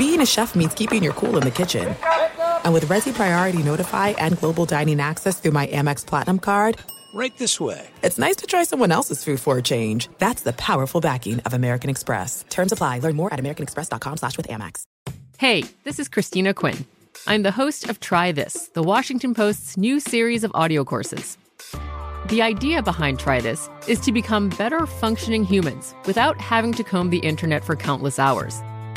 being a chef means keeping your cool in the kitchen. And with Resy Priority Notify and Global Dining Access through my Amex Platinum card, Right this way. it's nice to try someone else's food for a change. That's the powerful backing of American Express. Terms apply. Learn more at americanexpress.com slash with Amex. Hey, this is Christina Quinn. I'm the host of Try This, the Washington Post's new series of audio courses. The idea behind Try This is to become better functioning humans without having to comb the internet for countless hours.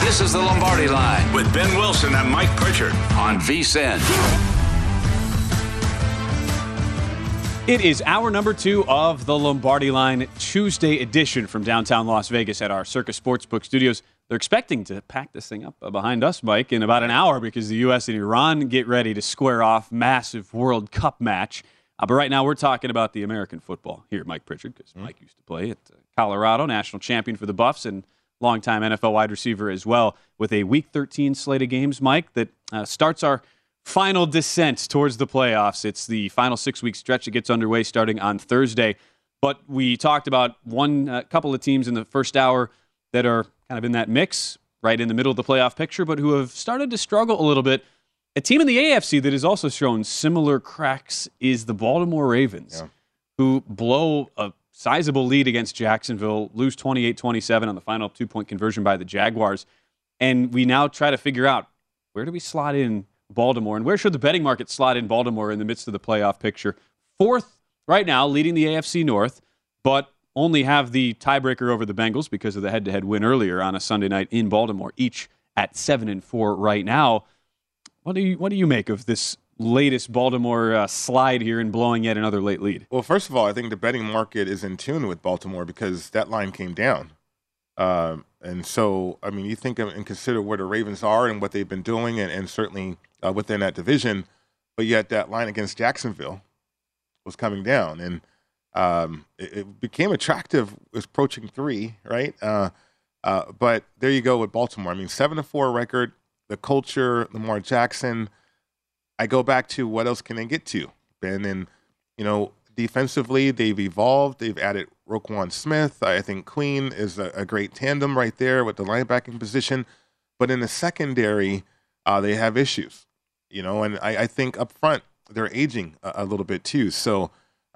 This is the Lombardi Line with Ben Wilson and Mike Pritchard on VSIN. It is hour number two of the Lombardi Line Tuesday edition from downtown Las Vegas at our Circus Sportsbook studios. They're expecting to pack this thing up behind us, Mike, in about an hour because the U.S. and Iran get ready to square off massive World Cup match. Uh, but right now, we're talking about the American football here, Mike Pritchard, because Mike used to play at uh, Colorado, national champion for the Buffs, and longtime NFL wide receiver as well, with a Week 13 slate of games, Mike, that uh, starts our final descent towards the playoffs. It's the final six week stretch that gets underway starting on Thursday. But we talked about one uh, couple of teams in the first hour that are kind of in that mix, right in the middle of the playoff picture, but who have started to struggle a little bit. A team in the AFC that has also shown similar cracks is the Baltimore Ravens, who blow a sizable lead against Jacksonville, lose 28 27 on the final two point conversion by the Jaguars. And we now try to figure out where do we slot in Baltimore and where should the betting market slot in Baltimore in the midst of the playoff picture? Fourth right now, leading the AFC North, but only have the tiebreaker over the Bengals because of the head to head win earlier on a Sunday night in Baltimore, each at seven and four right now. What do you what do you make of this latest Baltimore uh, slide here and blowing yet another late lead? Well, first of all, I think the betting market is in tune with Baltimore because that line came down. Um, and so, I mean, you think of, and consider where the Ravens are and what they've been doing, and, and certainly uh, within that division. But yet, that line against Jacksonville was coming down, and um, it, it became attractive, approaching three, right? Uh, uh, but there you go with Baltimore. I mean, seven to four record, the culture, Lamar Jackson. I go back to what else can they get to, Ben? And you know, defensively, they've evolved. They've added Roquan Smith. I think Queen is a, a great tandem right there with the linebacking position. But in the secondary, uh, they have issues, you know, and I, I think up front, they're aging a, a little bit too. So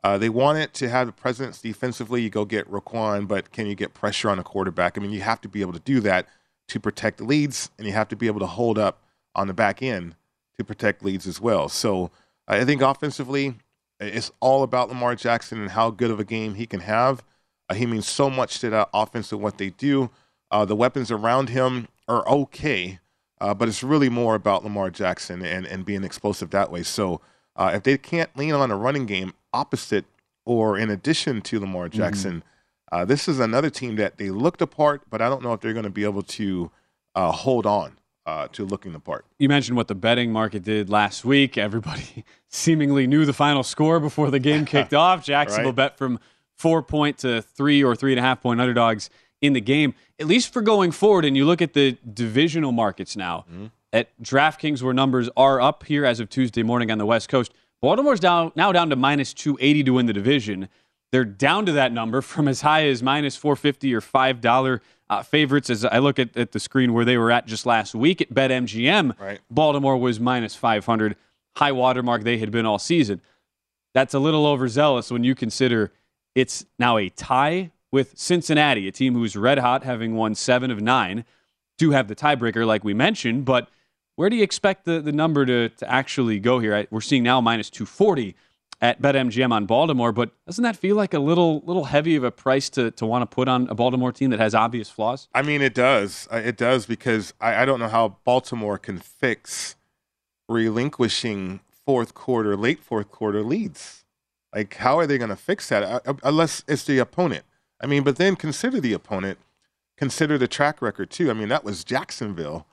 uh, they want it to have the presence defensively. You go get Roquan, but can you get pressure on a quarterback? I mean, you have to be able to do that to protect leads, and you have to be able to hold up on the back end to protect leads as well. So I think offensively, it's all about Lamar Jackson and how good of a game he can have. Uh, he means so much to that offense and what they do. Uh, the weapons around him are okay, uh, but it's really more about Lamar Jackson and, and being explosive that way. So uh, if they can't lean on a running game opposite or in addition to Lamar Jackson, uh, this is another team that they looked apart, but I don't know if they're going to be able to uh, hold on uh, to looking the part. You mentioned what the betting market did last week. Everybody seemingly knew the final score before the game kicked off. Jacksonville Right. bet from four point to three or three and a half point underdogs in the game, at least for going forward. And you look at the divisional markets now. At DraftKings, where numbers are up here as of Tuesday morning on the West Coast, Baltimore's down now down to minus 280 to win the division. They're down to that number from as high as minus 450 or $5 uh, favorites. As I look at, at the screen where they were at just last week at BetMGM, Right. Baltimore was minus 500, high watermark they had been all season. That's a little overzealous when you consider it's now a tie with Cincinnati, a team who's red hot, having won seven of nine, do have the tiebreaker, like we mentioned. But where do you expect the, the number to, to actually go here? I- We're seeing now minus 240 at BetMGM on Baltimore, but doesn't that feel like a little little heavy of a price to, to want to put on a Baltimore team that has obvious flaws? I mean, it does. Uh, It does because I, I don't know how Baltimore can fix relinquishing fourth quarter, late fourth quarter leads. Like, how are they going to fix that Uh, uh, unless it's the opponent? I mean, but then consider the opponent, consider the track record too. I mean, that was Jacksonville.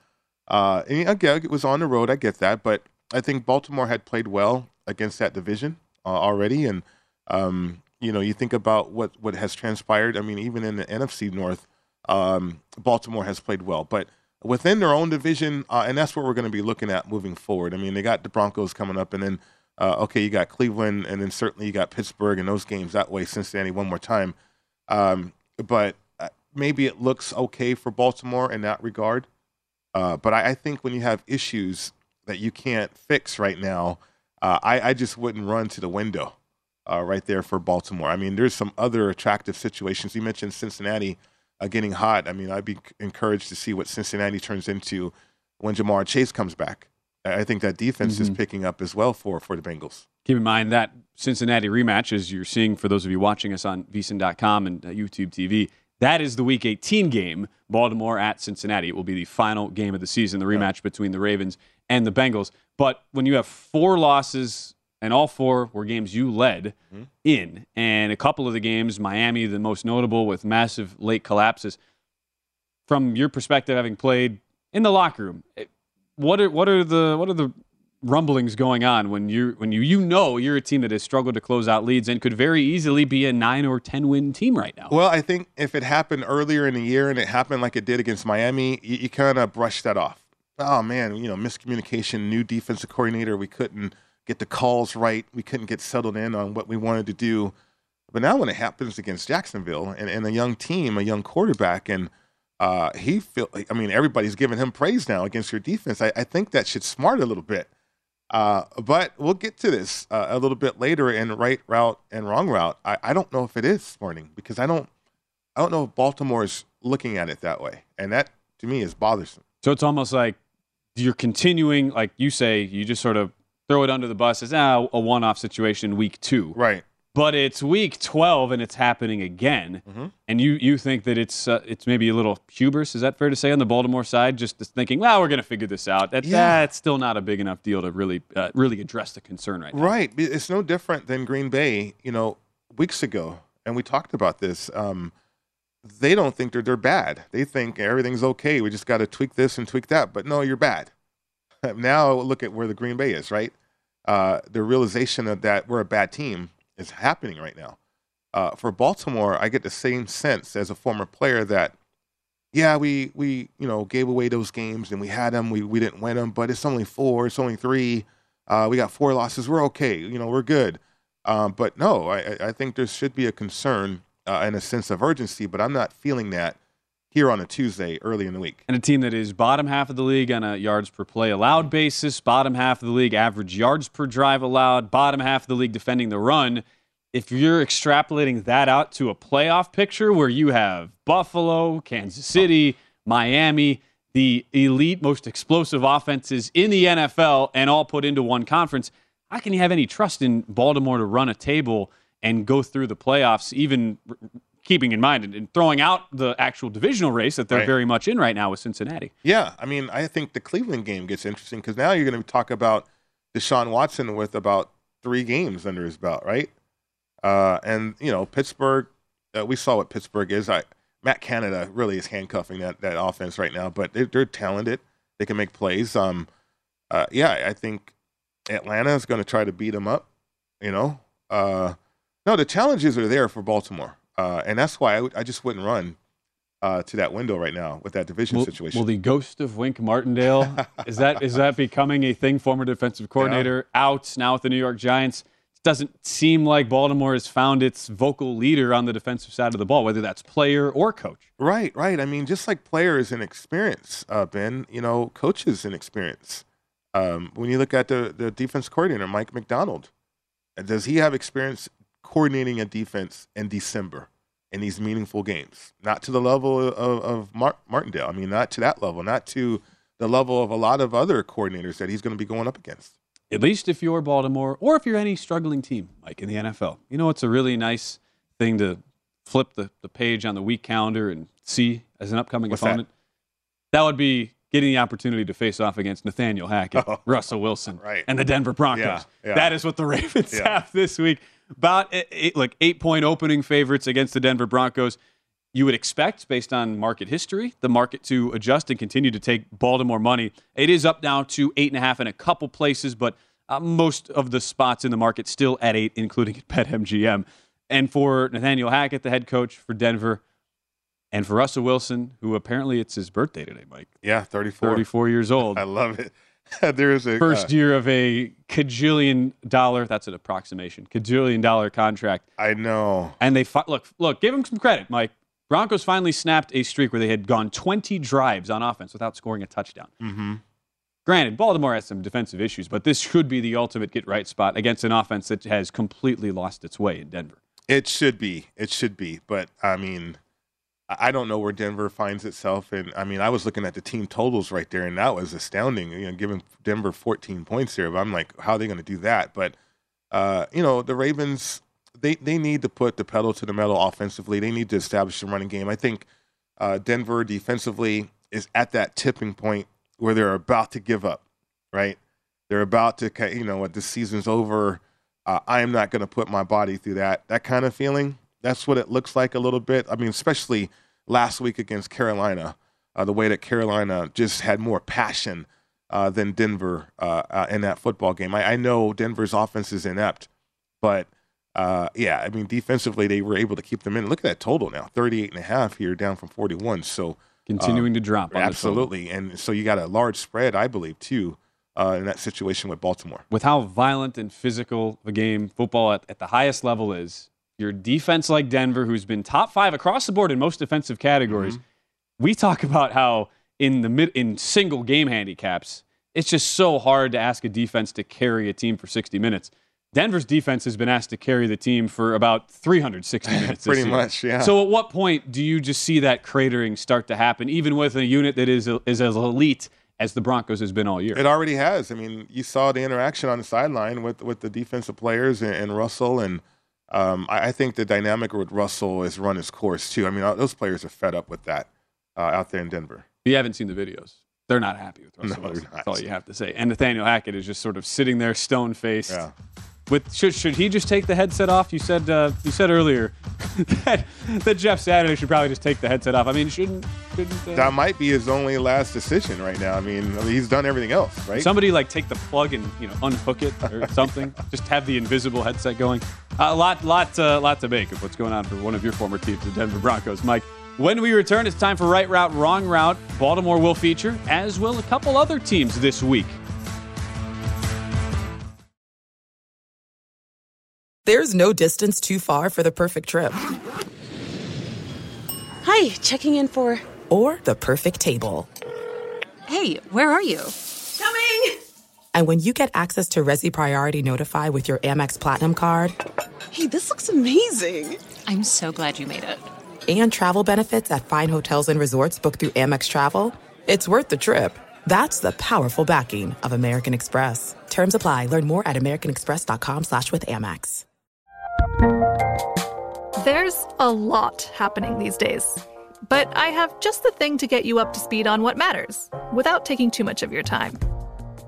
Uh, and again, it was on the road. I get that, but I think Baltimore had played well against that division uh, already, and um, you know, you think about what what has transpired. I mean, even in the NFC North, um, Baltimore has played well, but within their own division, uh, and that's what we're going to be looking at moving forward. I mean, they got the Broncos coming up, and then uh, okay, you got Cleveland, and then certainly you got Pittsburgh, and those games that way. Cincinnati one more time, um, but uh, maybe it looks okay for Baltimore in that regard. Uh, but I, I think when you have issues that you can't fix right now, uh, I, I just wouldn't run to the window uh, right there for Baltimore. I mean, there's some other attractive situations. You mentioned Cincinnati uh, getting hot. I mean, I'd be encouraged to see what Cincinnati turns into when Ja'Marr Chase comes back. I think that defense is picking up as well for for the Bengals. Keep in mind that Cincinnati rematch, as you're seeing for those of you watching us on VSiN.com and uh, YouTube TV, that is the Week 18 game, Baltimore at Cincinnati. It will be the final game of the season, the rematch between the Ravens and the Bengals. But when you have four losses, and all four were games you led in, and a couple of the games, Miami, the most notable with massive late collapses. From your perspective, having played in the locker room, eh, what are what are the what are the rumblings going on when you when you you know you're a team that has struggled to close out leads and could very easily be a nine or ten win team right now. Well, I think if it happened earlier in the year and it happened like it did against Miami, you, you kind of brush that off. Oh man, you know, miscommunication, new defensive coordinator. We couldn't get the calls right. We couldn't get settled in on what we wanted to do. But now when it happens against Jacksonville and, and a young team, a young quarterback, and uh, he feel I mean, everybody's giving him praise now against your defense. I, I think that should smart a little bit. Uh, but we'll get to this uh, a little bit later in right route and wrong route. I, I don't know if it is smarting because I don't I don't know if Baltimore is looking at it that way, and that to me is bothersome. So it's almost like you're continuing, like you say, you just sort of throw it under the bus as ah, a one off situation week two. Right. But it's week 12 and it's happening again. And you, you think that it's uh, it's maybe a little hubris. Is that fair to say on the Baltimore side? Just thinking, well, we're going to figure this out. That, Yeah. That's still not a big enough deal to really uh, really address the concern right now. Right. It's no different than Green Bay, you know, weeks ago. And we talked about this. Um, they don't think they're, they're bad. They think everything's okay. We just got to tweak this and tweak that. But no, you're bad. now look at where the Green Bay is, right? Uh, the realization of that we're a bad team is happening right now. Uh, for Baltimore, I get the same sense as a former player that, yeah, we we you know gave away those games and we had them, we we didn't win them, but it's only four, it's only three. Uh, we got four losses, we're okay, you know, we're good. Um, but no, I, I- I think there should be a concern uh, and a sense of urgency, but I'm not feeling that here on a Tuesday early in the week. And a team that is bottom half of the league on a yards per play allowed basis, bottom half of the league average yards per drive allowed, bottom half of the league defending the run. If you're extrapolating that out to a playoff picture where you have Buffalo, Kansas City, Miami, the elite, most explosive offenses in the NFL, and all put into one conference, how can you have any trust in Baltimore to run a table and go through the playoffs, even keeping in mind and, throwing out the actual divisional race that they're Right. very much in right now with Cincinnati? Yeah, I mean, I think the Cleveland game gets interesting because now you're going to talk about Deshaun Watson with about three games under his belt, right? Uh, and you know, Pittsburgh, uh, we saw what Pittsburgh is. I, Matt Canada really is handcuffing that that offense right now, but they're, they're talented. They can make plays. Um, uh, yeah, I think Atlanta is going to try to beat them up. You know, uh, no, the challenges are there for Baltimore, uh, and that's why I, just wouldn't run uh, to that window right now with that division Will, situation. will the ghost of Wink Martindale is that is that becoming a thing? Former defensive coordinator out now with the New York Giants. Doesn't seem like Baltimore has found its vocal leader on the defensive side of the ball, whether that's player or coach. Right, right. I mean, just like players and experience, uh, Ben, you know, coaches and experience. Um, when you look at the, the defense coordinator, Mike Macdonald, does he have experience coordinating a defense in December in these meaningful games? Not to the level of, of Mar- Martindale. I mean, not to that level, not to the level of a lot of other coordinators that he's going to be going up against. at least if you're Baltimore or if you're any struggling team, like in the NFL. You know, it's a really nice thing to flip the, the page on the week calendar and see as an upcoming What's opponent. That? would be getting the opportunity to face off against Nathaniel Hackett, Oh. Russell Wilson, Right. and the Denver Broncos. Yeah, yeah. That is what the Ravens Yeah. have this week. About eight, like eight point opening favorites against the Denver Broncos. You would expect, based on market history, the market to adjust and continue to take Baltimore money. It is up now to eight and a half in a couple places, but uh, most of the spots in the market still at eight, including at BetMGM. And for Nathaniel Hackett, the head coach for Denver, and for Russell Wilson, who apparently it's his birthday today, Mike, Yeah, 34. 34 years old. I love it. there is a First uh, year of a cajillion dollar, that's an approximation, cajillion dollar contract. I know. And they fi- look, look, give him some credit, Mike. Broncos finally snapped a streak where they had gone 20 drives on offense without scoring a touchdown. hmm Granted, Baltimore has some defensive issues, but this should be the ultimate get right spot against an offense that has completely lost its way in Denver. It should be. It should be. But I mean, I don't know where Denver finds itself. And I mean, I was looking at the team totals right there, and that was astounding. You know, giving Denver 14 points here. But I'm like, how are they going to do that? But uh, you know, the Ravens they they need to put the pedal to the metal offensively. They need to establish a running game. I think uh, Denver defensively is at that tipping point where they're about to give up. Right? They're about to, you know, what this season's over. Uh, I am not going to put my body through that. That kind of feeling. That's what it looks like a little bit. I mean, especially last week against Carolina, uh, the way that Carolina just had more passion uh, than Denver uh, uh, in that football game. I, I know Denver's offense is inept, but uh, yeah, I mean, defensively, they were able to keep them in. Look at that total now 38 and a half here, down from 41. So, Continuing to drop. absolutely. And so you got a large spread, I believe, too, uh, in that situation with Baltimore. with how violent and physical the game football at, at the highest level is, your defense like Denver, who's been top five across the board in most defensive categories, mm-hmm. we talk about how in the mid in single game handicaps, it's just so hard to ask a defense to carry a team for 60 minutes. Denver's defense has been asked to carry the team for about 360 minutes. Pretty much, yeah. So, at what point do you just see that cratering start to happen, even with a unit that is is as elite as the Broncos has been all year? It already has. I mean, you saw the interaction on the sideline with with the defensive players and, and Russell, and um, I, I think the dynamic with Russell has run its course too. I mean, uh, those players are fed up with that uh, out there in Denver. If you haven't seen the videos, they're not happy with Russell No. That's all you have to say. And Nathaniel Hackett is just sort of sitting there, stone faced. Yeah. With should should he just take the headset off? You said uh, you said earlier that, that Jeff Saturday should probably just take the headset off. I mean, shouldn't shouldn't uh, That might be his only last decision right now. I mean, I mean, he's done everything else, right? somebody like take the plug and you know unhook it or something? just have the invisible headset going. A lot lot uh, lot to make of what's going on for one of your former teams, the Denver Broncos, Mike. When we return, it's time for Right Route, Wrong Route. Baltimore will feature, as will a couple other teams this week. There's no distance too far for the perfect trip. Hi, checking in for. Or the perfect table. Hey, where are you? Coming! And when you get access to Resy Priority Notify with your Amex Platinum card Hey, this looks amazing. I'm so glad you made it. and travel benefits at fine hotels and resorts booked through Amex Travel, it's worth the trip. That's the powerful backing of American Express. Terms apply. Learn more at americanexpress.com slash with Amex. There's a lot happening these days. But I have just the thing to get you up to speed on what matters without taking too much of your time.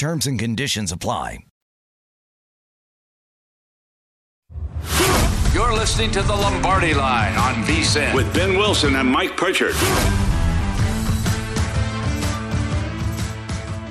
Terms and conditions apply. You're listening to the Lombardi Line on VSIN with Ben Wilson and Mike Pritchard.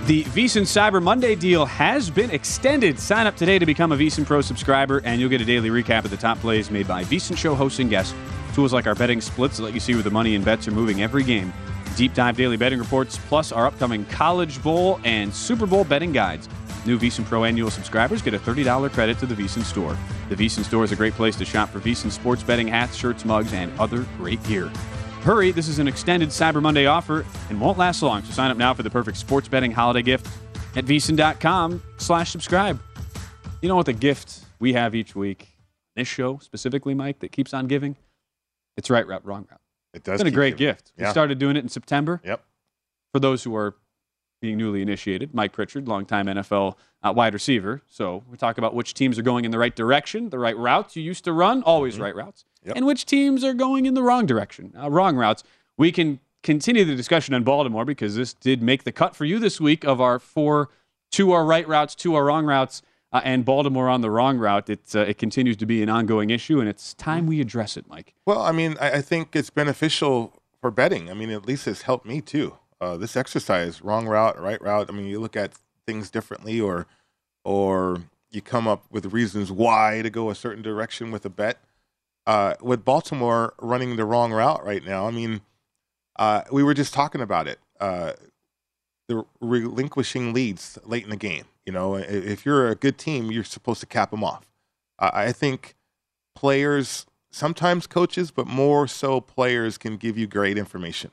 The VSiN Cyber Monday deal has been extended. Sign up today to become a VSiN Pro subscriber, and you'll get a daily recap of the top plays made by VSiN Show hosts and guests. Tools like our betting splits that let you see where the money and bets are moving every game. Deep dive daily betting reports, plus our upcoming College Bowl and Super Bowl betting guides. New VSiN Pro annual subscribers get a $30 credit to the VSiN store. The VSiN store is a great place to shop for VSiN sports betting hats, shirts, mugs, and other great gear. Hurry, this is an extended Cyber Monday offer and won't last long, so sign up now for the perfect sports betting holiday gift at VSiN.com slash subscribe. You know what the gift we have each week, this show specifically, Mike, that keeps on giving? It's right route, wrong route. It does. It's been a great giving. gift. Yeah. We started doing it in September. Yep. For those who are being newly initiated, Mike Pritchard, longtime NFL uh, wide receiver. So we talk about which teams are going in the right direction, the right routes you used to run, always right routes, Mm-hmm. Yep. and which teams are going in the wrong direction, uh, wrong routes. We can continue the discussion on Baltimore because this did make the cut for you this week of our four, two are right routes, two are wrong routes, uh, and Baltimore on the wrong route. It, uh, it continues to be an ongoing issue, and it's time we address it, Mike. Well, I mean, I, I think it's beneficial for betting. I mean, at least it's helped me too. Uh, this exercise, wrong route, right route. I mean, you look at things differently, or or you come up with reasons why to go a certain direction with a bet. Uh, with Baltimore running the wrong route right now, I mean, uh, we were just talking about it. Uh, the relinquishing leads late in the game. You know, if you're a good team, you're supposed to cap them off. I think players, sometimes coaches, but more so players can give you great information.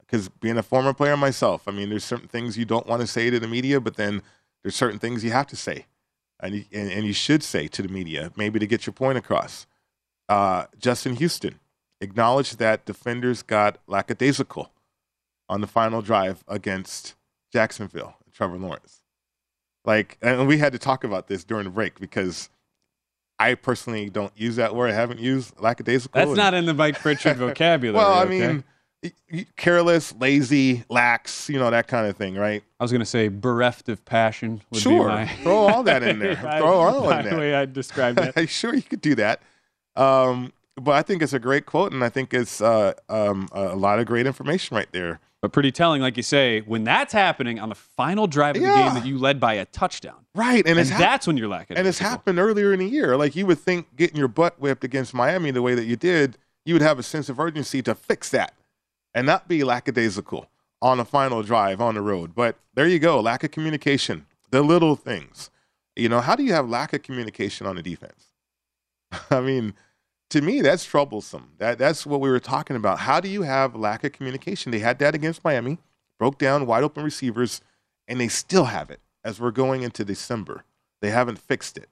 Because being a former player myself, I mean, there's certain things you don't want to say to the media, but then there's certain things you have to say, and you, and, and you should say to the media, maybe to get your point across. Uh, Justin Houston acknowledged that defenders got lackadaisical on the final drive against Jacksonville, Trevor Lawrence. Like, and we had to talk about this during the break because I personally don't use that word. I haven't used lackadaisical. That's and- not in the Mike Pritchard vocabulary. well, I okay? mean, careless, lazy, lax, you know, that kind of thing, right? I was going to say bereft of passion. Would Sure. Be my, Throw all that in there. Throw all in the way I described it. sure, you could do that. Um, but I think it's a great quote, and I think it's uh, um, a lot of great information right there. But pretty telling, like you say, when that's happening on the final drive of the Yeah. game that you led by a touchdown, Right, and, and, hap- that's when you're lacking. and it's happened earlier in the year. Like you would think, getting your butt whipped against Miami the way that you did, you would have a sense of urgency to fix that, and not be lackadaisical on the final drive on the road. But there you go, lack of communication, the little things. You know, how do you have lack of communication on the defense? I mean, to me, that's troublesome. That that's what we were talking about. How do you have lack of communication? They had that against Miami, broke down wide open receivers, and they still have it as we're going into December. They haven't fixed it.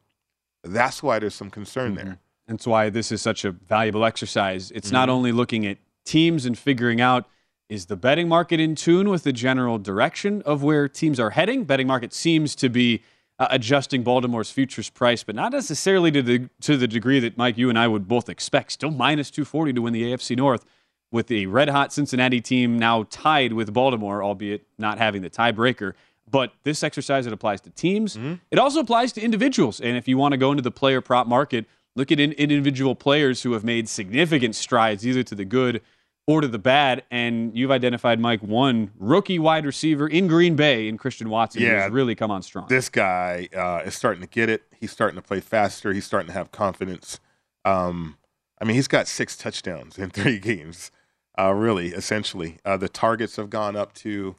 That's why there's some concern there. That's why this is such a valuable exercise. It's not Mm-hmm. only looking at teams and figuring out is the betting market in tune with the general direction of where teams are heading. Betting market seems to be uh, adjusting Baltimore's futures price, but not necessarily to the to the degree that Mike, you and I would both expect. Still minus 240 to win the AFC North, with the red hot Cincinnati team now tied with Baltimore, albeit not having the tiebreaker. But this exercise it applies to teams. It also applies to individuals. And if you want to go into the player prop market, look at in, individual players who have made significant strides, either to the good or to the bad. And you've identified Mike one rookie wide receiver in Green Bay in Christian Watson, Yeah. has really come on strong. This guy uh, is starting to get it. He's starting to play faster. He's starting to have confidence. Um, I mean, he's got six touchdowns in three games, uh, really, essentially. Uh, the targets have gone up to,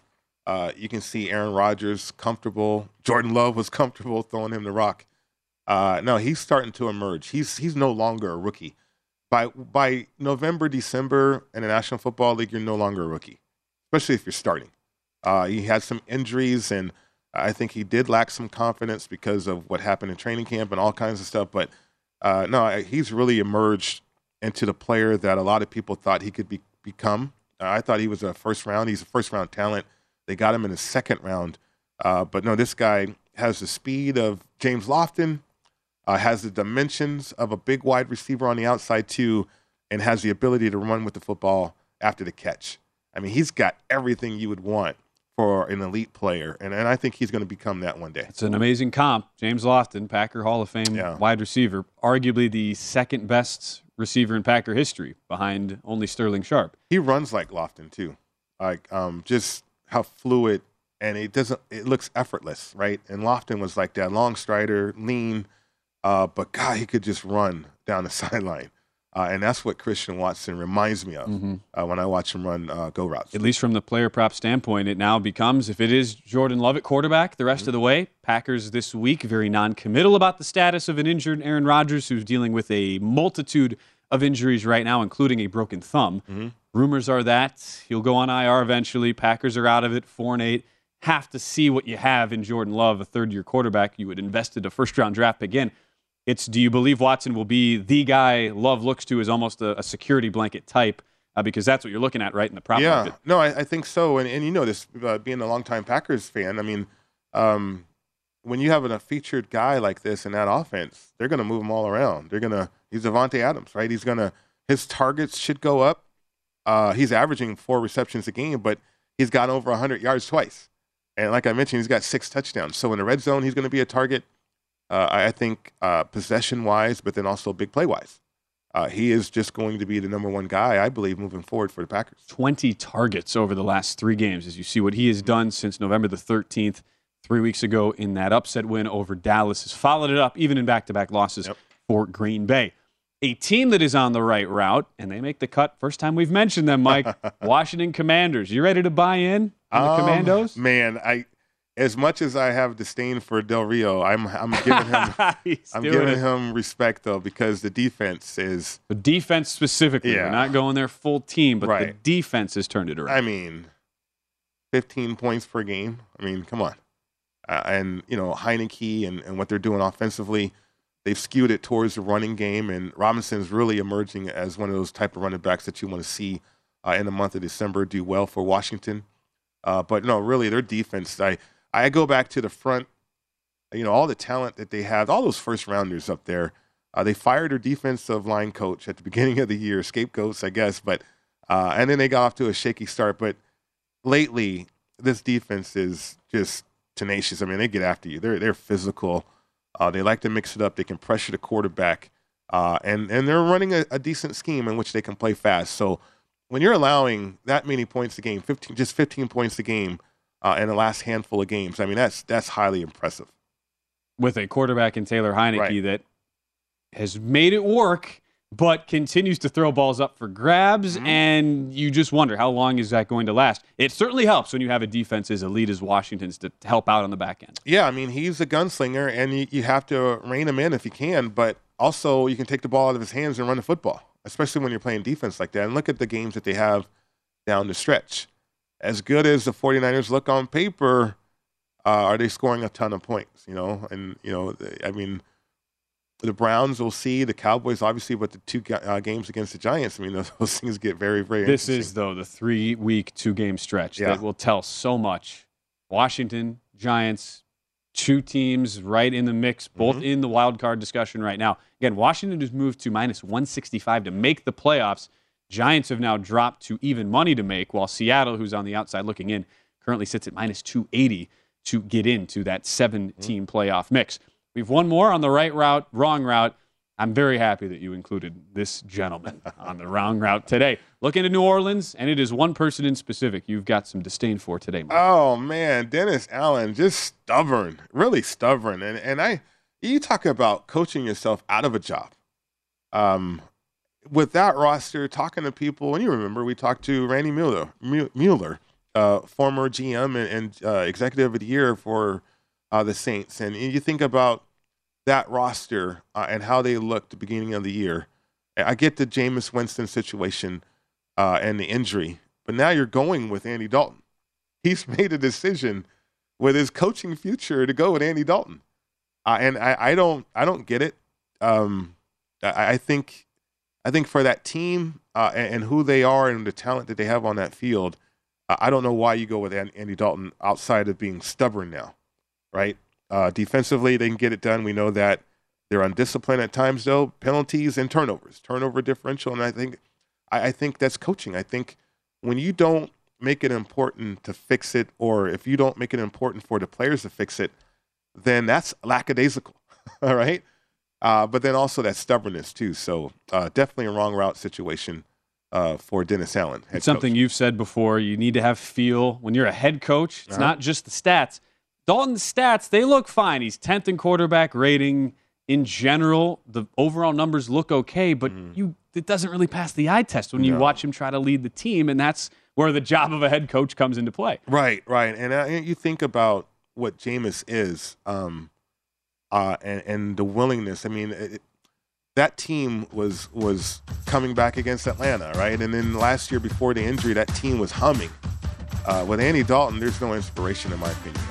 uh, you can see Aaron Rodgers comfortable. Jordan Love was comfortable throwing him the rock. Uh, no, he's starting to emerge. He's he's no longer a rookie. By by November, December in the National Football League, you're no longer a rookie, especially if you're starting. Uh, he had some injuries, and I think he did lack some confidence because of what happened in training camp and all kinds of stuff. But uh, no, he's really emerged into the player that a lot of people thought he could be, become. I thought he was a first round. He's a first round talent. They got him in the second round. Uh, but no, this guy has the speed of James Lofton, uh, has the dimensions of a big wide receiver on the outside too, and has the ability to run with the football after the catch. I mean, he's got everything you would want for an elite player, and, and I think he's going to become that one day. It's an amazing comp. James Lofton, Packer Hall of Fame Yeah. wide receiver, arguably the second best receiver in Packer history, behind only Sterling Sharpe. He runs like Lofton too, like um, just how fluid and it doesn't. It looks effortless, right? And Lofton was like that, long strider, lean, uh, but God, he could just run down the sideline. Uh, and that's what Christian Watson reminds me of mm-hmm. uh, when I watch him run uh, go routes. At least from the player prop standpoint, it now becomes if it is Jordan Love at quarterback the rest mm-hmm. of the way. Packers this week very non-committal about the status of an injured Aaron Rodgers, who's dealing with a multitude of injuries right now, including a broken thumb. Mm-hmm. Rumors are that he'll go on IR eventually. Packers are out of it, four and eight. Have to see what you have in Jordan Love, a third-year quarterback. You had invested a first-round draft pick in. It's do you believe Watson will be the guy Love looks to as almost a, a security blanket type? Uh, because that's what you're looking at, right, in the prop yeah. market. no, I, I, think so. And, and you know this, uh, being a longtime Packers fan. I mean, um, when you have a featured guy like this in that offense, they're going to move him all around. They're going to. He's Davante Adams, right? He's going to. His targets should go up. Uh, he's averaging four receptions a game, but he's got over 100 yards twice. And like I mentioned, he's got six touchdowns. So in the red zone, he's going to be a target uh, I think uh, possession wise, but then also big play wise. Uh, he is just going to be the number one guy, I believe, moving forward for the Packers. 20 targets over the last three games, as you see what he has done since November the 13th, three weeks ago in that upset win over Dallas. Has followed it up even in back to back losses yep. for Green Bay. A team that is on the right route, and they make the cut. First time we've mentioned them, Mike. Washington Commanders. You ready to buy in on the um, Commandos? Man, I as much as I have disdain for Del Rio, I'm I'm giving him I'm giving it. him respect though because the defense is the defense specifically. Yeah. We're not going there full team, but right. the defense has turned it around. I mean, 15 points per game. I mean, come on. Uh, and you know Heinicke and, and what they're doing offensively, they've skewed it towards the running game, and Robinson's really emerging as one of those type of running backs that you want to see uh, in the month of December do well for Washington. Uh, but no, really, their defense. I I go back to the front, you know, all the talent that they have, all those first rounders up there. Uh, they fired their defensive line coach at the beginning of the year, scapegoats, I guess, but uh, and then they got off to a shaky start. But lately, this defense is just tenacious. I mean, they get after you. They're they're physical. Uh, they like to mix it up. They can pressure the quarterback, uh, and and they're running a, a, decent scheme in which they can play fast. So when you're allowing that many points a game, 15, just 15 points a game uh, in the last handful of games. I mean, that's that's highly impressive. With a quarterback in Taylor Heinicke right. that has made it work, but continues to throw balls up for grabs, mm-hmm. and you just wonder how long is that going to last. It certainly helps when you have a defense as elite as Washington's to, to help out on the back end. Yeah, I mean he's a gunslinger, and you, you have to rein him in if you can, but also you can take the ball out of his hands and run the football, especially when you're playing defense like that. And look at the games that they have down the stretch as good as the 49ers look on paper, uh, are they scoring a ton of points? You know, and you know, I mean, the Browns will see the Cowboys obviously, but the two uh, games against the Giants. I mean, those, those things get very, very. This is though the three-week, two-game stretch yeah. that will tell so much. Washington Giants, two teams right in the mix, both mm-hmm. in the wild card discussion right now. Again, Washington has moved to minus 165 to make the playoffs. Giants have now dropped to even money to make, while Seattle, who's on the outside looking in, currently sits at minus 280 to get into that seven team playoff mix. We've one more on the right route, wrong route. I'm very happy that you included this gentleman on the wrong route today. Looking at New Orleans, and it is one person in specific you've got some disdain for today. Mike. Oh man, Dennis Allen, just stubborn, really stubborn, and and I, you talk about coaching yourself out of a job. Um, with that roster, talking to people, and you remember we talked to Randy Mueller, Mueller, uh, former GM and, and uh, executive of the year for uh, the Saints, and you think about that roster uh, and how they looked the beginning of the year. I get the Jameis Winston situation uh, and the injury, but now you're going with Andy Dalton. He's made a decision with his coaching future to go with Andy Dalton, uh, and I, I, don't, I don't get it. Um, I, I think I think for that team uh, and, and, who they are and the talent that they have on that field, uh, I don't know why you go with Andy Dalton outside of being stubborn now, right? Uh, defensively, they can get it done. We know that they're undisciplined at times, though. Penalties and turnovers, turnover differential, and I think, I, I think that's coaching. I think when you don't make it important to fix it, or if you don't make it important for the players to fix it, then that's lackadaisical. All right. Uh, but then also that stubbornness too. So uh, definitely a wrong route situation uh, for Dennis Allen. It's something coach. you've said before. You need to have feel when you're a head coach. It's uh-huh. not just the stats. Dalton's stats, they look fine. He's 10th in quarterback rating. In general, the overall numbers look okay, but mm. you it doesn't really pass the eye test when you no. watch him try to lead the team, and that's where the job of a head coach comes into play. Right, right. And uh, you think about what Jameis is, um, uh, and, and the willingness. I mean, it, that team was was coming back against Atlanta, right? And then last year before the injury, that team was humming. Uh, with Andy Dalton, there's no inspiration in my opinion.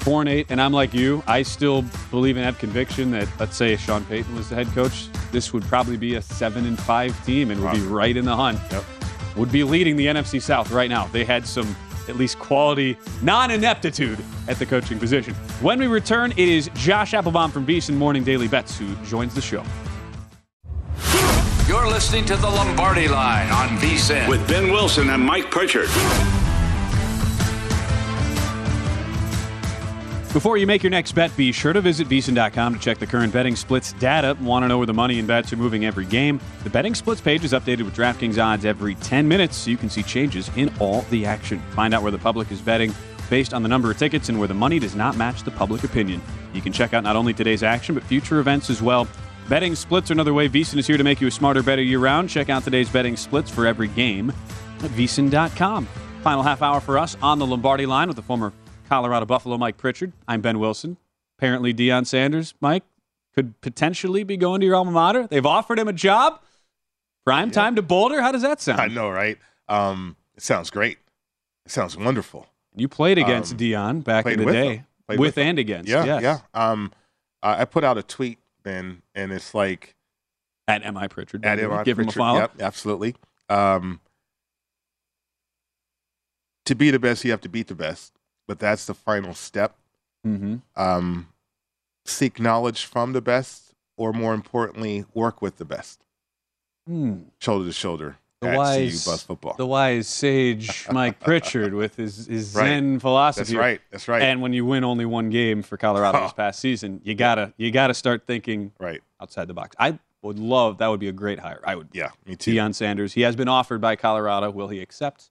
Four and eight, and I'm like you. I still believe and have conviction that let's say if Sean Payton was the head coach, this would probably be a seven and five team and would be right in the hunt. Yep. Would be leading the NFC South right now. They had some at least quality non-ineptitude at the coaching position. When we return, it is Josh Applebaum from VSiN Morning Daily Bets who joins the show. You're listening to the Lombardi Line on VSiN with Ben Wilson and Mike Pritchard. Before you make your next bet, be sure to visit VSiN.com to check the current betting splits data. Want to know where the money and bets are moving every game? The betting splits page is updated with DraftKings odds every 10 minutes so you can see changes in all the action. Find out where the public is betting based on the number of tickets and where the money does not match the public opinion. You can check out not only today's action, but future events as well. Betting splits are another way VSiN is here to make you a smarter, better year round. Check out today's betting splits for every game at VSiN.com. Final half hour for us on the Lombardi line with the former Colorado Buffalo Mike Pritchard. I'm Ben Wilson. Apparently, Deion Sanders, Mike, could potentially be going to your alma mater. They've offered him a job. Prime yeah. time to Boulder. How does that sound? I know, right? Um, it sounds great. It sounds wonderful. You played against um, Deion back in the day, with, with and against. Yeah, yes. yeah. Um, I put out a tweet Ben, and it's like at Mi Pritchard. At Mi Give Pritchard, him a follow. Yep, absolutely. Um, to be the best, you have to beat the best, but that's the final step. Mm-hmm. Um, seek knowledge from the best, or more importantly, work with the best, mm. shoulder to shoulder. The wise, the wise sage Mike Pritchard with his, his right. Zen philosophy. That's right. That's right. And when you win only one game for Colorado oh. this past season, you gotta you gotta start thinking right outside the box. I would love that would be a great hire. I would. Yeah, me too. Deion Sanders. He has been offered by Colorado. Will he accept?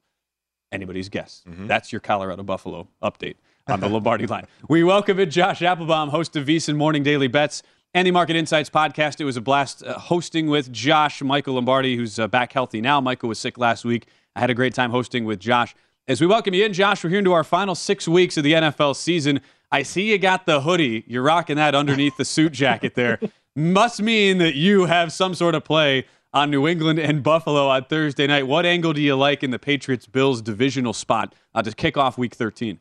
Anybody's guess. Mm-hmm. That's your Colorado Buffalo update on the Lombardi line. We welcome in Josh Applebaum, host of VSiN Morning Daily Bets and the Market Insights podcast. It was a blast uh, hosting with Josh, Michael Lombardi, who's uh, back healthy now. Michael was sick last week. I had a great time hosting with Josh. As we welcome you in, Josh, we're here into our final six weeks of the NFL season. I see you got the hoodie. You're rocking that underneath the suit jacket there. Must mean that you have some sort of play on New England and Buffalo on Thursday night. What angle do you like in the Patriots Bills divisional spot uh, to kick off week 13?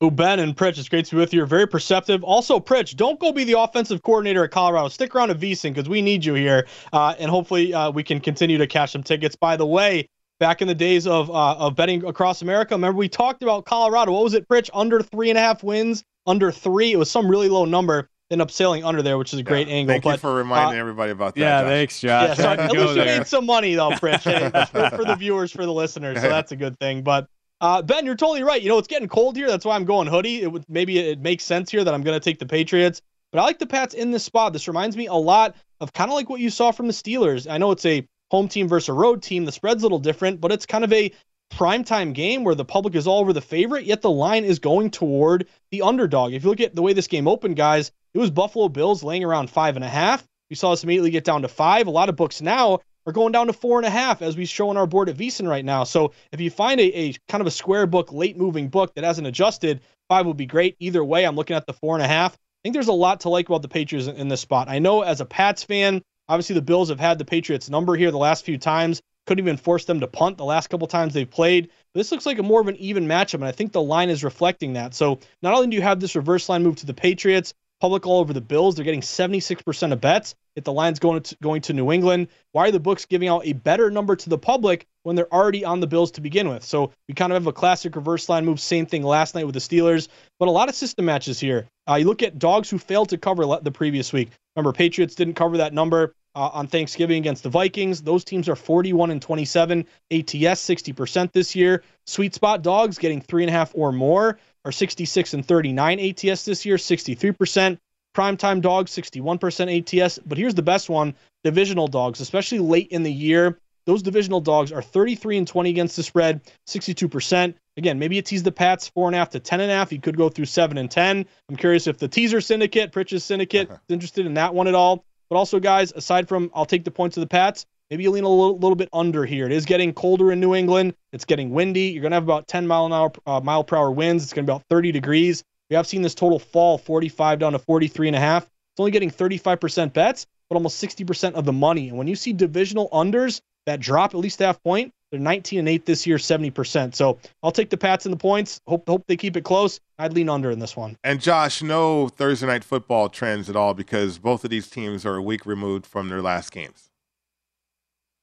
Oh, Ben and Pritch, it's great to be with you. You're very perceptive. Also, Pritch, don't go be the offensive coordinator at Colorado. Stick around at VSiN because we need you here, uh, and hopefully uh, we can continue to cash some tickets. By the way, back in the days of uh, of betting across America, remember we talked about Colorado. What was it, Pritch? Under three and a half wins, under three. It was some really low number. End up sailing under there, which is a great yeah, angle. Thank but, you for reminding uh, everybody about that. Yeah, Josh. thanks, Josh. Yeah, so at least you made some money though, Pritch, for, for the viewers, for the listeners. So that's a good thing. But uh, ben, you're totally right. You know, it's getting cold here. That's why I'm going hoodie. It would maybe it makes sense here that I'm going to take the Patriots. But I like the Pats in this spot. This reminds me a lot of kind of like what you saw from the Steelers. I know it's a home team versus a road team. The spread's a little different, but it's kind of a primetime game where the public is all over the favorite, yet the line is going toward the underdog. If you look at the way this game opened, guys, it was Buffalo Bills laying around five and a half. We saw this immediately get down to five. A lot of books now are going down to four and a half as we show on our board at VSiN right now. So if you find a, a kind of a square book, late moving book that hasn't adjusted, five would be great. Either way, I'm looking at the four and a half. I think there's a lot to like about the Patriots in, in this spot. I know as a Pats fan, obviously the Bills have had the Patriots number here the last few times. Couldn't even force them to punt the last couple times they've played. This looks like a more of an even matchup, and I think the line is reflecting that. So not only do you have this reverse line move to the Patriots, public all over the Bills. They're getting 76% of bets if the line's going to, going to New England. Why are the books giving out a better number to the public when they're already on the Bills to begin with? So we kind of have a classic reverse line move. Same thing last night with the Steelers, but a lot of system matches here. Uh, you look at dogs who failed to cover the previous week. Remember, Patriots didn't cover that number. Uh, on Thanksgiving against the Vikings. Those teams are 41 and 27, ATS 60% this year. Sweet spot dogs getting three and a half or more are 66 and 39 ATS this year, 63%. Primetime dogs, 61% ATS. But here's the best one divisional dogs, especially late in the year. those divisional dogs are 33 and 20 against the spread, 62%. Again, maybe you tease the Pats four and a half to ten and a half. You could go through seven and ten. I'm curious if the teaser syndicate, Pritch's syndicate, uh-huh. is interested in that one at all. But also, guys, aside from I'll take the points of the Pats, maybe you lean a little, little bit under here. It is getting colder in New England. It's getting windy. You're going to have about 10 mile an hour uh, mile per hour winds. It's going to be about 30 degrees. We have seen this total fall 45 down to 43 and a half. It's only getting 35% bets, but almost 60% of the money. And when you see divisional unders that drop at least half point, they're 19 and 8 this year, 70%. So I'll take the Pats and the points. Hope hope they keep it close. I'd lean under in this one. And Josh, no Thursday night football trends at all because both of these teams are a week removed from their last games.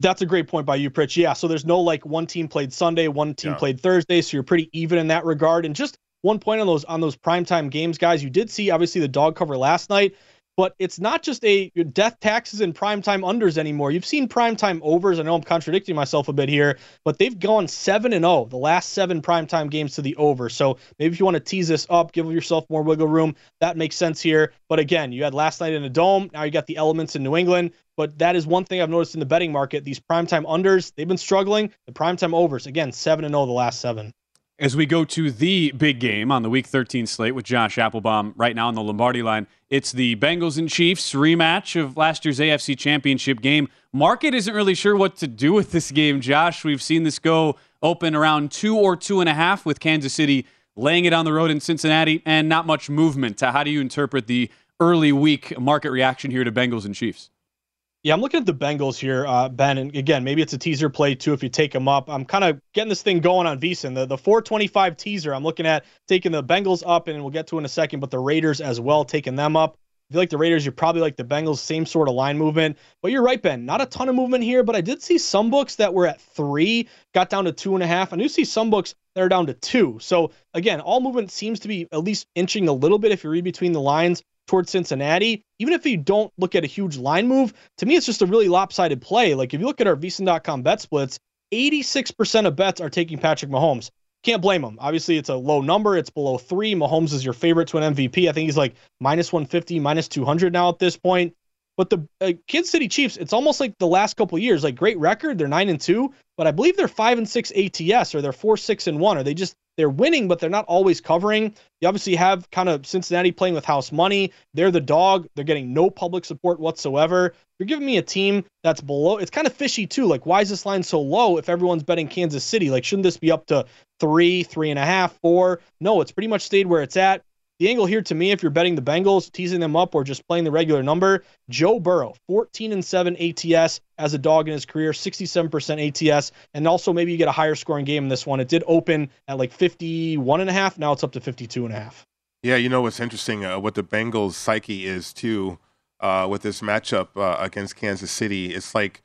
That's a great point by you, Pritch. Yeah, so there's no like one team played Sunday, one team yeah. played Thursday, so you're pretty even in that regard. And just one point on those on those primetime games, guys. You did see obviously the dog cover last night. But it's not just a death taxes and primetime unders anymore. You've seen primetime overs. I know I'm contradicting myself a bit here, but they've gone 7 and 0 the last seven primetime games to the over. So maybe if you want to tease this up, give yourself more wiggle room, that makes sense here. But again, you had last night in a dome. Now you got the elements in New England. But that is one thing I've noticed in the betting market. These primetime unders, they've been struggling. The primetime overs, again, 7 and 0 the last seven. As we go to the big game on the Week 13 slate with Josh Applebaum right now on the Lombardi line, it's the Bengals and Chiefs rematch of last year's AFC Championship game. Market isn't really sure what to do with this game, Josh. We've seen this go open around two or two and a half with Kansas City laying it on the road in Cincinnati and not much movement. Uh, how do you interpret the early week market reaction here to Bengals and Chiefs? Yeah, I'm looking at the Bengals here, uh, Ben. And again, maybe it's a teaser play too if you take them up. I'm kind of getting this thing going on VSiN. The, the 425 teaser, I'm looking at taking the Bengals up, and we'll get to in a second, but the Raiders as well, taking them up. If you like the Raiders, you're probably like the Bengals, same sort of line movement. But you're right, Ben. Not a ton of movement here, but I did see some books that were at three, got down to two and a half. I do see some books that are down to two. So again, all movement seems to be at least inching a little bit if you read between the lines towards Cincinnati, even if you don't look at a huge line move, to me, it's just a really lopsided play. Like if you look at our VSiN.com bet splits, 86% of bets are taking Patrick Mahomes. Can't blame him. Obviously, it's a low number. It's below three. Mahomes is your favorite to an MVP. I think he's like minus 150, minus 200 now at this point. But the uh, Kansas City Chiefs, it's almost like the last couple years, like great record. They're nine and two, but I believe they're five and six ATS, or they're four six and one, or they just they're winning, but they're not always covering. You obviously have kind of Cincinnati playing with house money. They're the dog. They're getting no public support whatsoever. You're giving me a team that's below. It's kind of fishy too. Like, why is this line so low if everyone's betting Kansas City? Like, shouldn't this be up to three, three and a half, four? No, it's pretty much stayed where it's at. The angle here to me, if you're betting the Bengals, teasing them up, or just playing the regular number, Joe Burrow, 14 and 7 ATS as a dog in his career, 67% ATS, and also maybe you get a higher scoring game in this one. It did open at like 51 and a half. Now it's up to 52 and a half. Yeah, you know what's interesting? Uh, what the Bengals' psyche is too uh, with this matchup uh, against Kansas City. It's like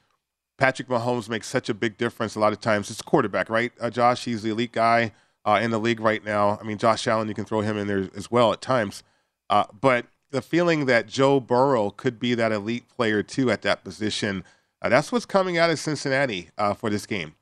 Patrick Mahomes makes such a big difference. A lot of times, it's quarterback, right? Uh, Josh, he's the elite guy uh, in the league right now. I mean, Josh Allen, you can throw him in there as well at times. Uh, but the feeling that Joe Burrow could be that elite player too at that position, uh, that's what's coming out of Cincinnati uh, for this game.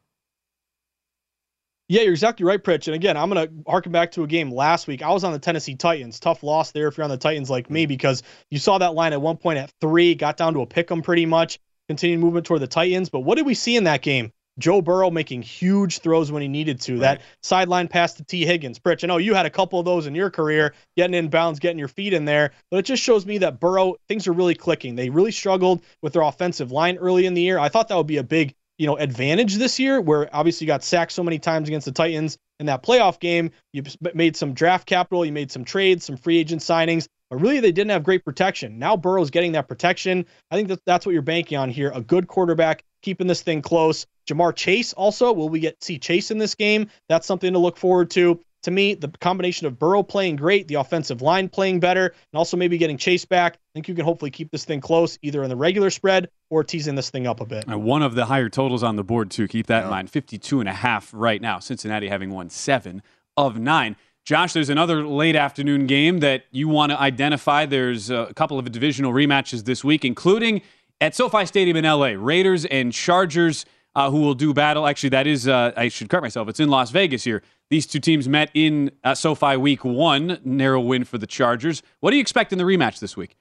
Yeah, you're exactly right, Pritch. And again, I'm going to harken back to a game last week. I was on the Tennessee Titans. Tough loss there if you're on the Titans like me, because you saw that line at one point at three, got down to a pick 'em pretty much, continued movement toward the Titans. But what did we see in that game? Joe Burrow making huge throws when he needed to. Right. That sideline pass to Tee Higgins. Pritch, I know you had a couple of those in your career, getting in bounds, getting your feet in there, but it just shows me that Burrow, things are really clicking. They really struggled with their offensive line early in the year. I thought that would be a big you know advantage this year where obviously you got sacked so many times against the Titans in that playoff game you made some draft capital you made some trades some free agent signings but really they didn't have great protection now Burrow's getting that protection I think that that's what you're banking on here a good quarterback keeping this thing close Ja'Marr Chase also, will we get see Chase in this game? That's something to look forward to. To me, the combination of Burrow playing great, the offensive line playing better, and also maybe getting Chase back, I think you can hopefully keep this thing close either in the regular spread or teasing this thing up a bit. one of the higher totals on the board, too. Keep that yeah. in mind. 52 and a half right now. Cincinnati having won seven of nine. Josh, there's another late afternoon game that you want to identify. There's a couple of divisional rematches this week, including at SoFi Stadium in LA. Raiders and Chargers uh, who will do battle. Actually, that is, uh, I should correct myself, it's in Las Vegas here. These two teams met in uh, SoFi week one, narrow win for the Chargers. What do you expect in the rematch this week?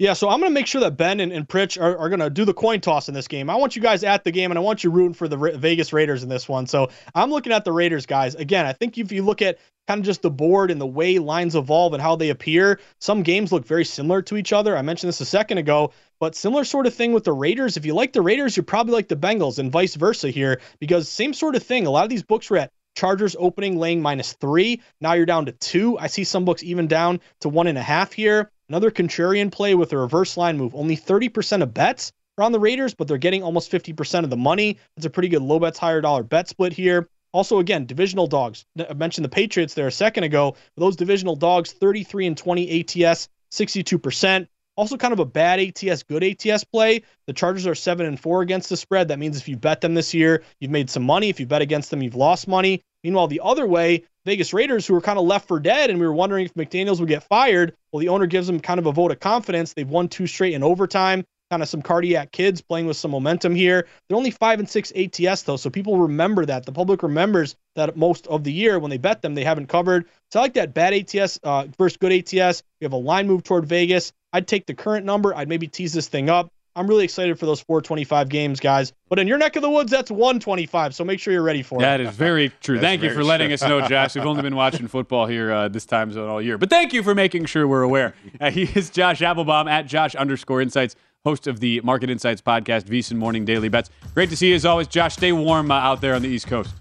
Yeah, so I'm going to make sure that Ben and, and Pritch are, are going to do the coin toss in this game. I want you guys at the game, and I want you rooting for the Ra- Vegas Raiders in this one. So I'm looking at the Raiders, guys. Again, I think if you look at kind of just the board and the way lines evolve and how they appear, some games look very similar to each other. I mentioned this a second ago, but similar sort of thing with the Raiders. If you like the Raiders, you're probably like the Bengals, and vice versa here, because same sort of thing. A lot of these books were at Chargers opening laying minus three. Now you're down to two. I see some books even down to one and a half here. Another contrarian play with a reverse line move. Only 30% of bets are on the Raiders, but they're getting almost 50% of the money. It's a pretty good low bets, higher dollar bet split here. Also, again, divisional dogs. I mentioned the Patriots there a second ago. Those divisional dogs, 33 and 20 ATS, 62%. Also, kind of a bad ATS, good ATS play. The Chargers are seven and four against the spread. That means if you bet them this year, you've made some money. If you bet against them, you've lost money. Meanwhile, the other way, Vegas Raiders, who were kind of left for dead, and we were wondering if McDaniels would get fired. Well, the owner gives them kind of a vote of confidence. They've won two straight in overtime. Kind of some cardiac kids playing with some momentum here. They're only five and six ATS though, so people remember that. The public remembers that most of the year when they bet them, they haven't covered. So I like that bad ATS uh, versus good ATS. We have a line move toward Vegas. I'd take the current number. I'd maybe tease this thing up. I'm really excited for those 425 games, guys. But in your neck of the woods, that's 125. So make sure you're ready for that it. That is very true. thank you for letting us know, Josh. We've only been watching football here uh, this time zone all year. But thank you for making sure we're aware. Uh, he is Josh Applebaum at Josh underscore Insights, host of the Market Insights podcast, VSiN Morning Daily Bets. Great to see you as always, Josh. Stay warm uh, out there on the East Coast.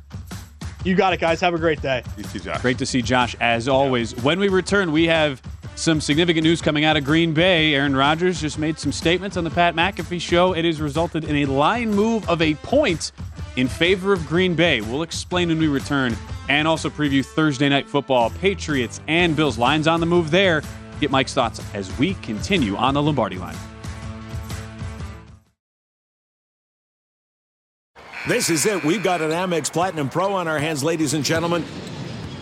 You got it, guys. Have a great day. You too, Josh. Great to see Josh as always. When we return, we have some significant news coming out of Green Bay. Aaron Rodgers just made some statements on the Pat McAfee show. It has resulted in a line move of a point in favor of Green Bay. We'll explain when we return and also preview Thursday night football, Patriots and Bills. Lines on the move there. Get Mike's thoughts as we continue on the Lombardi line. This is it. We've got an Amex Platinum Pro on our hands, ladies and gentlemen.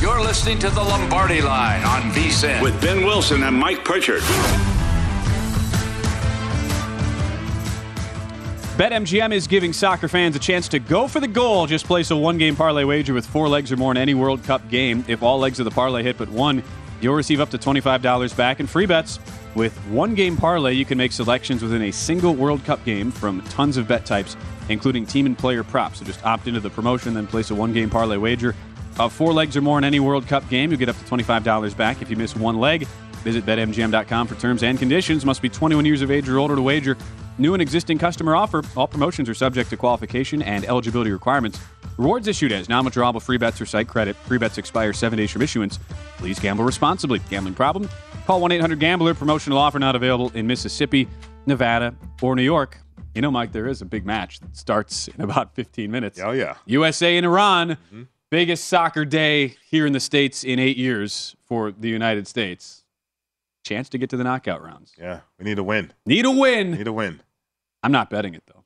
You're listening to the Lombardi Line on VSiN with Ben Wilson and Mike Pritchard. BetMGM is giving soccer fans a chance to go for the goal. Just place a one game parlay wager with four legs or more in any World Cup game. If all legs of the parlay hit but one, you'll receive up to $25 back in free bets. With one game parlay, you can make selections within a single World Cup game from tons of bet types, including team and player props. So just opt into the promotion, then place a one game parlay wager. Of four legs or more in any World Cup game, you'll get up to $25 back if you miss one leg. Visit BetMGM.com for terms and conditions. Must be 21 years of age or older to wager. New and existing customer offer. All promotions are subject to qualification and eligibility requirements. Rewards issued as non-withdrawable free bets or site credit. Free bets expire seven days from issuance. Please gamble responsibly. Gambling problem? Call 1-800-GAMBLER. Promotional offer not available in Mississippi, Nevada, or New York. You know, Mike, there is a big match that starts in about 15 minutes. Oh, yeah. USA and Iran. Mm-hmm. Biggest soccer day here in the States in eight years for the United States. Chance to get to the knockout rounds. Yeah, we need a win. Need a win. Need a win. I'm not betting it though.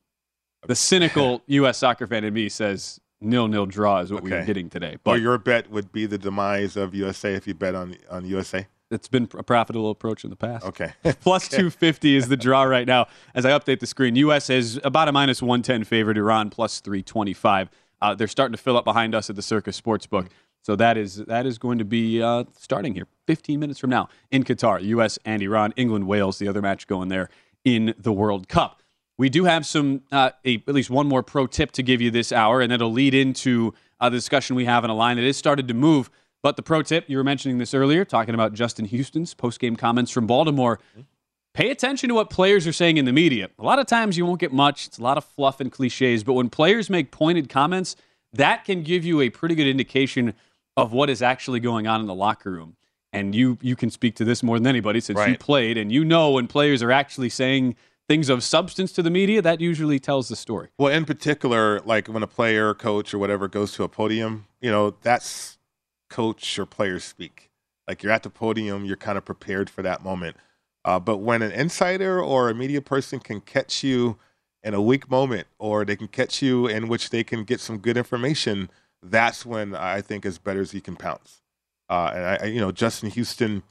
The cynical U.S. soccer fan in me says nil-nil draw is what Okay. we're getting today. But your bet would be the demise of USA if you bet on on USA. It's been a profitable approach in the past. Okay. Plus 250 is the draw right now. As I update the screen, U.S. is about a minus 110 favorite. Iran plus 325. Uh, they're starting to fill up behind us at the Circa Sportsbook. So that is that is going to be uh, starting here 15 minutes from now in Qatar. U.S. and Iran, England, Wales, the other match going there in the World Cup. We do have some uh, a, at least one more pro tip to give you this hour, and that'll lead into uh, the discussion we have in a line that has started to move. But the pro tip, you were mentioning this earlier, talking about Justin Houston's post game comments from Baltimore. Pay attention to what players are saying in the media. A lot of times you won't get much, it's a lot of fluff and cliches, but when players make pointed comments, that can give you a pretty good indication of what is actually going on in the locker room. And you you can speak to this more than anybody since right. you played and you know when players are actually saying things of substance to the media, that usually tells the story. Well, in particular, like when a player, coach, or whatever goes to a podium, you know, that's coach or players speak. Like you're at the podium, you're kind of prepared for that moment. Uh, but when an insider or a media person can catch you in a weak moment, or they can catch you in which they can get some good information, that's when I think as better as you can pounce. Uh, and I, you know, Justin Houston,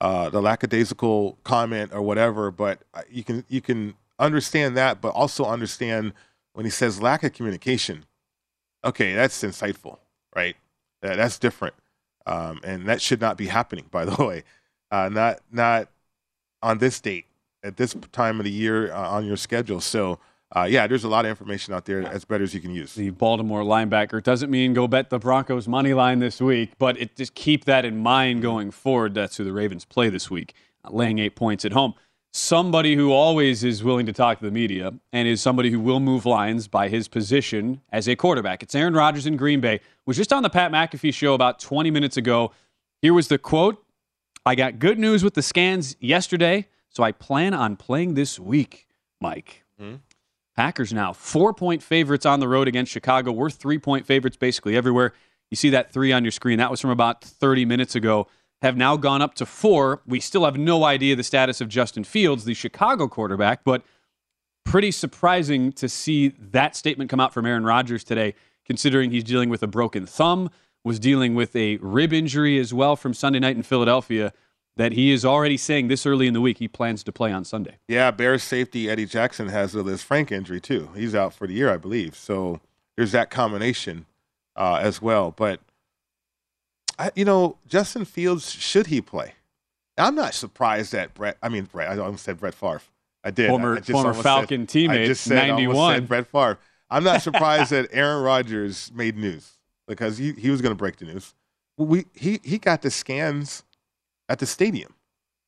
uh, the lackadaisical comment or whatever, but you can you can understand that, but also understand when he says lack of communication. Okay, that's insightful, right? that's different, um, and that should not be happening. By the way, uh, not not on this date at this time of the year uh, on your schedule. So. Uh, yeah, there's a lot of information out there as better as you can use. The Baltimore linebacker doesn't mean go bet the Broncos money line this week, but it just keep that in mind going forward. That's who the Ravens play this week, laying eight points at home somebody who always is willing to talk to the media and is somebody who will move lines by his position as a quarterback. It's Aaron Rodgers in Green Bay. Was just on the Pat McAfee show about 20 minutes ago. Here was the quote I got good news with the scans yesterday, so I plan on playing this week, Mike. Mm-hmm. Packers now four point favorites on the road against Chicago. We're three point favorites basically everywhere. You see that three on your screen. That was from about 30 minutes ago have now gone up to four. We still have no idea the status of Justin Fields, the Chicago quarterback, but pretty surprising to see that statement come out from Aaron Rodgers today, considering he's dealing with a broken thumb, was dealing with a rib injury as well from Sunday night in Philadelphia. That he is already saying this early in the week he plans to play on Sunday. Yeah, Bears safety Eddie Jackson has a Lisfranc injury too. He's out for the year, I believe. So there's that combination uh, as well. But I, you know, Justin Fields, should he play? I'm not surprised that Brett. I mean, Brett. I almost said Brett Favre. I did. Former, I former Falcon said, teammate. I just said, 91. Said Brett Favre. I'm not surprised that Aaron Rodgers made news because he, he was going to break the news. We he he got the scans at the stadium.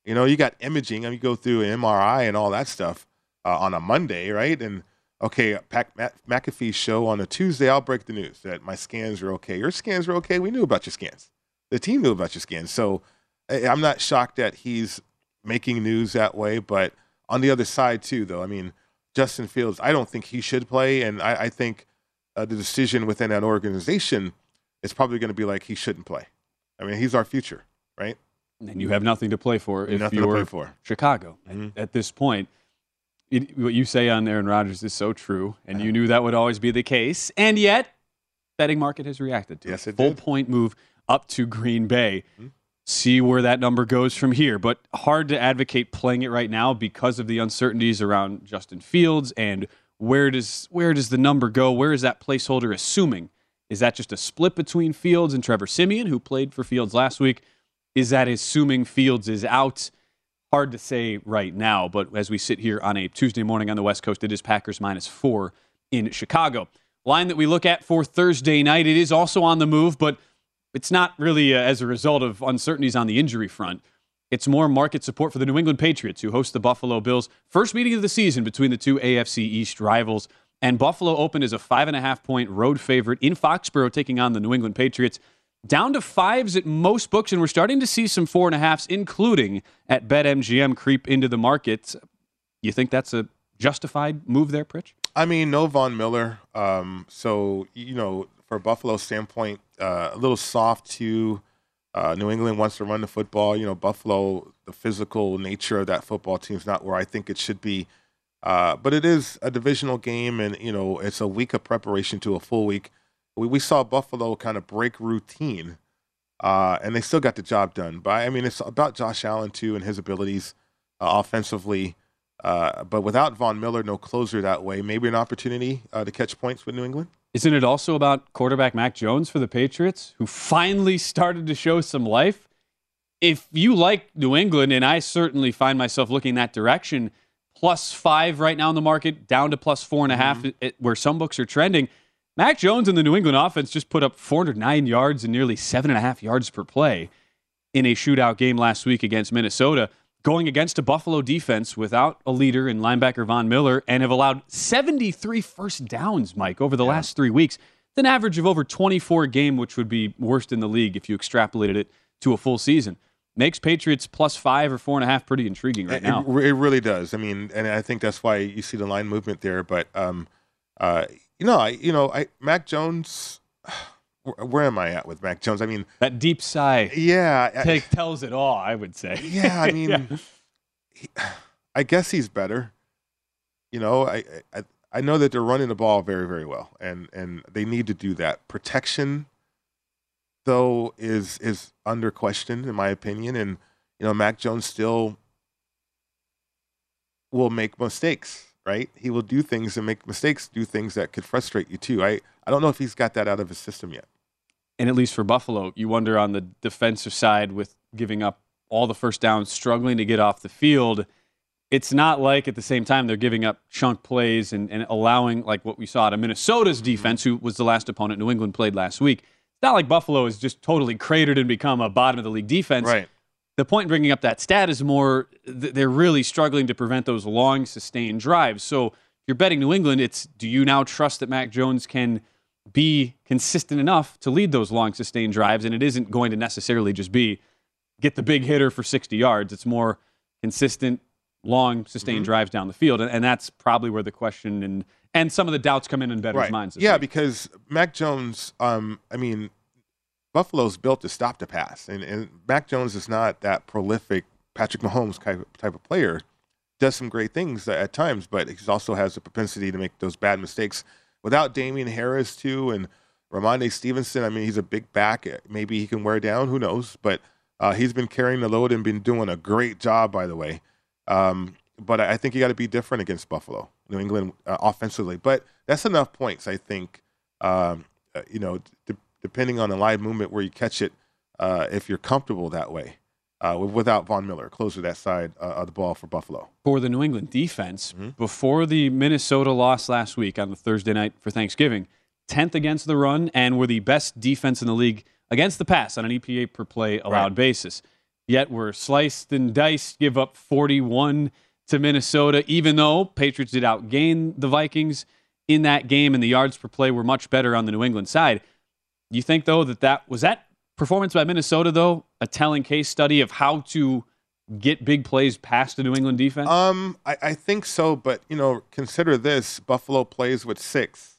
You know, you got imaging. I mean, you go through an MRI and all that stuff uh, on a Monday, right? And okay, Pac, Mac, McAfee's show on a Tuesday, I'll break the news that my scans are okay. Your scans are okay. We knew about your scans the team knew about your scans. So I'm not shocked that he's making news that way. But on the other side, too, though, I mean, Justin Fields, I don't think he should play. And I, I think uh, the decision within that organization is probably going to be like he shouldn't play. I mean, he's our future, right? And you have nothing to play for if nothing you're for. Chicago mm-hmm. at, at, this point. It, what you say on Aaron Rodgers is so true, and you knew that would always be the case. And yet, betting market has reacted to yes, it. Full did. point move up to Green Bay. Mm-hmm. See where that number goes from here. But hard to advocate playing it right now because of the uncertainties around Justin Fields and where does where does the number go? Where is that placeholder assuming? Is that just a split between Fields and Trevor Siemian, who played for Fields last week? Is that assuming Fields is out? Hard to say right now, but as we sit here on a Tuesday morning on the West Coast, it is Packers minus four in Chicago. Line that we look at for Thursday night, it is also on the move, but it's not really uh, as a result of uncertainties on the injury front. It's more market support for the New England Patriots, who host the Buffalo Bills. First meeting of the season between the two AFC East rivals. And Buffalo opened as a five and a half point road favorite in Foxborough, taking on the New England Patriots. Down to fives at most books, and we're starting to see some four and a halfs, including at BetMGM, creep into the market. You think that's a justified move there, Pritch? I mean, no Von Miller. Um, so, you know, for Buffalo standpoint, uh, a little soft to uh, New England wants to run the football. You know, Buffalo, the physical nature of that football team is not where I think it should be. Uh, but it is a divisional game, and you know, it's a week of preparation to a full week. We, we saw Buffalo kind of break routine uh, and they still got the job done. But I mean, it's about Josh Allen too and his abilities uh, offensively. Uh, but without Von Miller, no closer that way. Maybe an opportunity uh, to catch points with New England. Isn't it also about quarterback Mac Jones for the Patriots, who finally started to show some life? If you like New England, and I certainly find myself looking that direction, plus five right now in the market, down to plus four and a half, mm-hmm. where some books are trending. Mac Jones and the New England offense just put up 409 yards and nearly seven and a half yards per play in a shootout game last week against Minnesota, going against a Buffalo defense without a leader in linebacker Von Miller, and have allowed 73 first downs, Mike, over the yeah. last three weeks. An average of over 24 a game, which would be worst in the league if you extrapolated it to a full season makes Patriots plus five or four and a half pretty intriguing right now. It, it, really does. I mean, and I think that's why you see the line movement there. But um, uh, you know, I you know, I Mac Jones. Where, am I at with Mac Jones? I mean, that deep sigh. Yeah, take, tells it all. I would say. Yeah, I mean, yeah. He, I guess he's better. You know, I, I I know that they're running the ball very very well, and and they need to do that. Protection though is is under question in my opinion, and you know Mac Jones still will make mistakes, right? He will do things and make mistakes, do things that could frustrate you too. I I don't know if he's got that out of his system yet. And at least for Buffalo, you wonder on the defensive side with giving up all the first downs, struggling to get off the field. It's not like at the same time they're giving up chunk plays and, and allowing like what we saw to Minnesota's mm-hmm. defense, who was the last opponent New England played last week It's not like Buffalo has just totally cratered and become a bottom of the league defense. Right. The point in bringing up that stat is more they're really struggling to prevent those long, sustained drives. So if you're betting New England, it's do you now trust that Mac Jones can be consistent enough to lead those long, sustained drives? And it isn't going to necessarily just be get the big hitter for 60 yards. It's more consistent, long, sustained mm-hmm. drives down the field. And, and, that's probably where the question and and some of the doubts come in in bettors' right. minds. Yeah, week. because Mac Jones, um, I mean, Buffalo's built to stop the pass, and, and Mac Jones is not that prolific Patrick Mahomes type of, type of player. Does some great things at times, but he also has a propensity to make those bad mistakes. Without Damien Harris too, and Rhamondre Stevenson, I mean, he's a big back. Maybe he can wear down. Who knows? But uh, he's been carrying the load and been doing a great job, by the way. Um, but I think you got to be different against Buffalo, New England uh, offensively. But that's enough points, I think. Um, uh, you know, d- depending on the live movement where you catch it, uh, if you're comfortable that way. Uh, without Von Miller, closer that side uh, of the ball for Buffalo. For the New England defense, mm-hmm. before the Minnesota loss last week on the Thursday night for Thanksgiving, 10th against the run and were the best defense in the league against the pass on an EPA per play allowed right. basis. Yet we're sliced and diced, give up 41 to Minnesota, even though Patriots did outgain the Vikings in that game and the yards per play were much better on the New England side. You think though that that was that performance by Minnesota though a telling case study of how to get big plays past the New England defense? Um, I, I think so, but you know, consider this: Buffalo plays with six.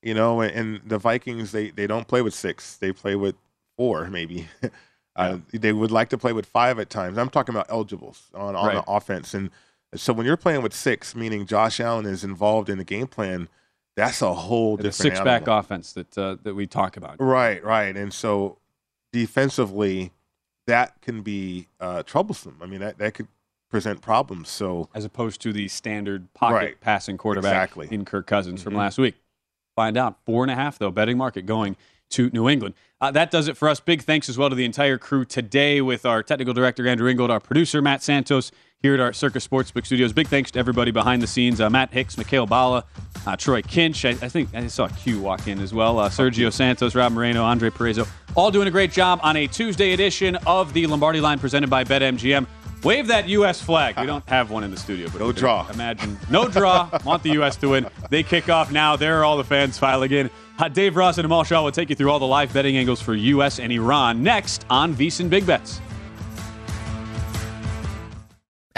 You know, and the Vikings they they don't play with six; they play with four, maybe. uh, they would like to play with five at times. I'm talking about eligibles on on right. the offense, and so when you're playing with six, meaning Josh Allen is involved in the game plan, that's a whole different six back offense that uh, that we talk about. Right, right. And so defensively, that can be uh, troublesome. I mean, that, that could present problems. So as opposed to the standard pocket right. passing quarterback exactly. in Kirk Cousins mm-hmm. from last week. Find out four and a half though betting market going to New England. Uh, that does it for us. Big thanks as well to the entire crew today with our technical director Andrew Ingold, our producer Matt Santos here at our Circa Sportsbook studios. Big thanks to everybody behind the scenes uh, Matt Hicks, Mikhail Bala, uh, Troy Kinch. I, I, think I saw Q walk in as well. Uh, Sergio Santos, Rob Moreno, Andre Parezo, all doing a great job on a Tuesday edition of the Lombardi line presented by BetMGM. Wave that U.S. flag. We don't have one in the studio, but no draw. Imagine no draw. Want the U.S. to win. They kick off now. There are all the fans filing in. Dave Ross and Amal Shaw will take you through all the live betting angles for U.S. and Iran next on VSiN Big Bets.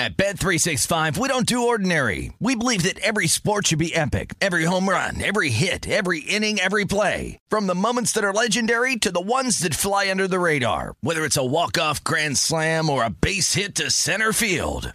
At Bet365, we don't do ordinary. We believe that every sport should be epic. Every home run, every hit, every inning, every play. From the moments that are legendary to the ones that fly under the radar. Whether it's a walk-off grand slam or a base hit to center field.